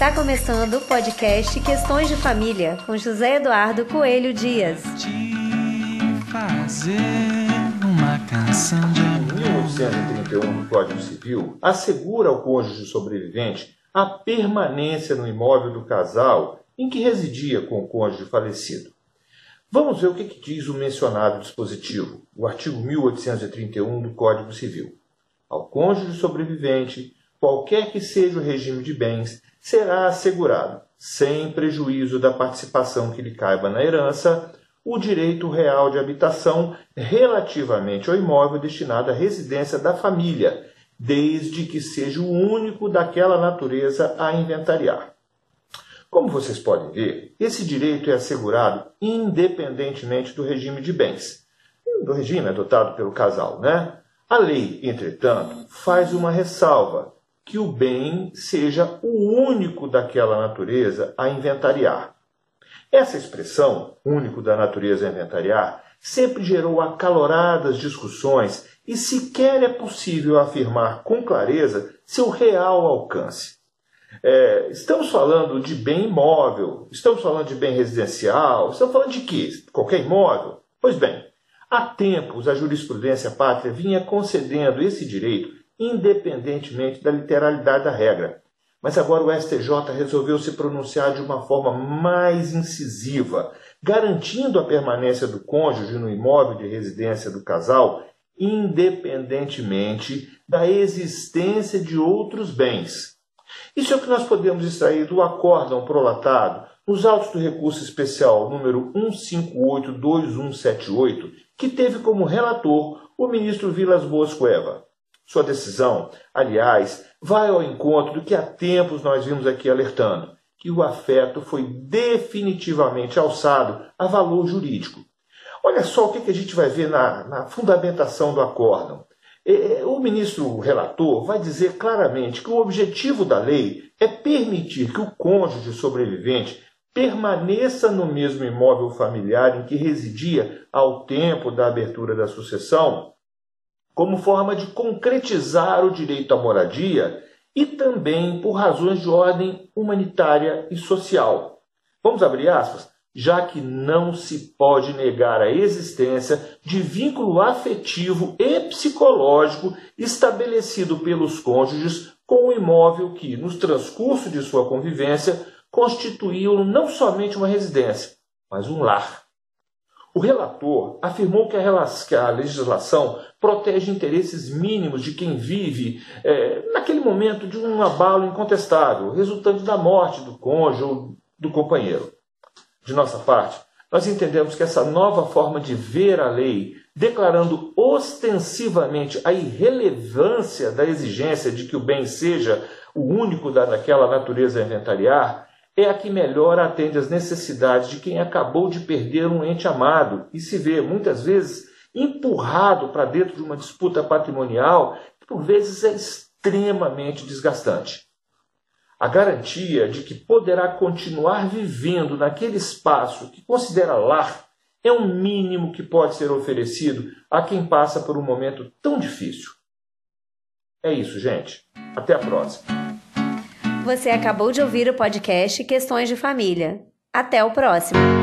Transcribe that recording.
Está começando o podcast Questões de Família com José Eduardo Coelho Dias. fazer uma canção de Em 1831 do Código Civil, assegura ao cônjuge sobrevivente a permanência no imóvel do casal em que residia com o cônjuge falecido. Vamos ver o que, que diz o mencionado dispositivo, o artigo 1831 do Código Civil. Ao cônjuge sobrevivente, qualquer que seja o regime de bens, será assegurado, sem prejuízo da participação que lhe caiba na herança, o direito real de habitação relativamente ao imóvel destinado à residência da família, desde que seja o único daquela natureza a inventariar. Como vocês podem ver, esse direito é assegurado independentemente do regime de bens, do regime adotado pelo casal, né? A lei, entretanto, faz uma ressalva que o bem seja o único daquela natureza a inventariar. Essa expressão, único da natureza a inventariar, sempre gerou acaloradas discussões e sequer é possível afirmar com clareza seu real alcance. É, estamos falando de bem imóvel, estamos falando de bem residencial, estamos falando de quê? Qualquer imóvel? Pois bem, há tempos a jurisprudência pátria vinha concedendo esse direito independentemente da literalidade da regra. Mas agora o STJ resolveu se pronunciar de uma forma mais incisiva, garantindo a permanência do cônjuge no imóvel de residência do casal, independentemente da existência de outros bens. Isso é o que nós podemos extrair do acórdão prolatado nos autos do recurso especial número 1582178, que teve como relator o ministro Vilas Boas Cueva. Sua decisão, aliás, vai ao encontro do que há tempos nós vimos aqui alertando, que o afeto foi definitivamente alçado a valor jurídico. Olha só o que a gente vai ver na, na fundamentação do acórdão. O ministro relator vai dizer claramente que o objetivo da lei é permitir que o cônjuge sobrevivente permaneça no mesmo imóvel familiar em que residia ao tempo da abertura da sucessão, como forma de concretizar o direito à moradia e também por razões de ordem humanitária e social. Vamos abrir aspas? Já que não se pode negar a existência de vínculo afetivo e psicológico estabelecido pelos cônjuges com o imóvel que, no transcurso de sua convivência, constituiu não somente uma residência, mas um lar. O relator afirmou que a, legislação protege interesses mínimos de quem vive é, naquele momento de um abalo incontestável, resultante da morte do cônjuge ou do companheiro. De nossa parte, nós entendemos que essa nova forma de ver a lei, declarando ostensivamente a irrelevância da exigência de que o bem seja o único daquela natureza inventariar, é a que melhor atende às necessidades de quem acabou de perder um ente amado e se vê, muitas vezes, empurrado para dentro de uma disputa patrimonial que, por vezes, é extremamente desgastante. A garantia de que poderá continuar vivendo naquele espaço que considera lar é um mínimo que pode ser oferecido a quem passa por um momento tão difícil. É isso, gente. Até a próxima. Você acabou de ouvir o podcast Questões de Família. Até o próximo!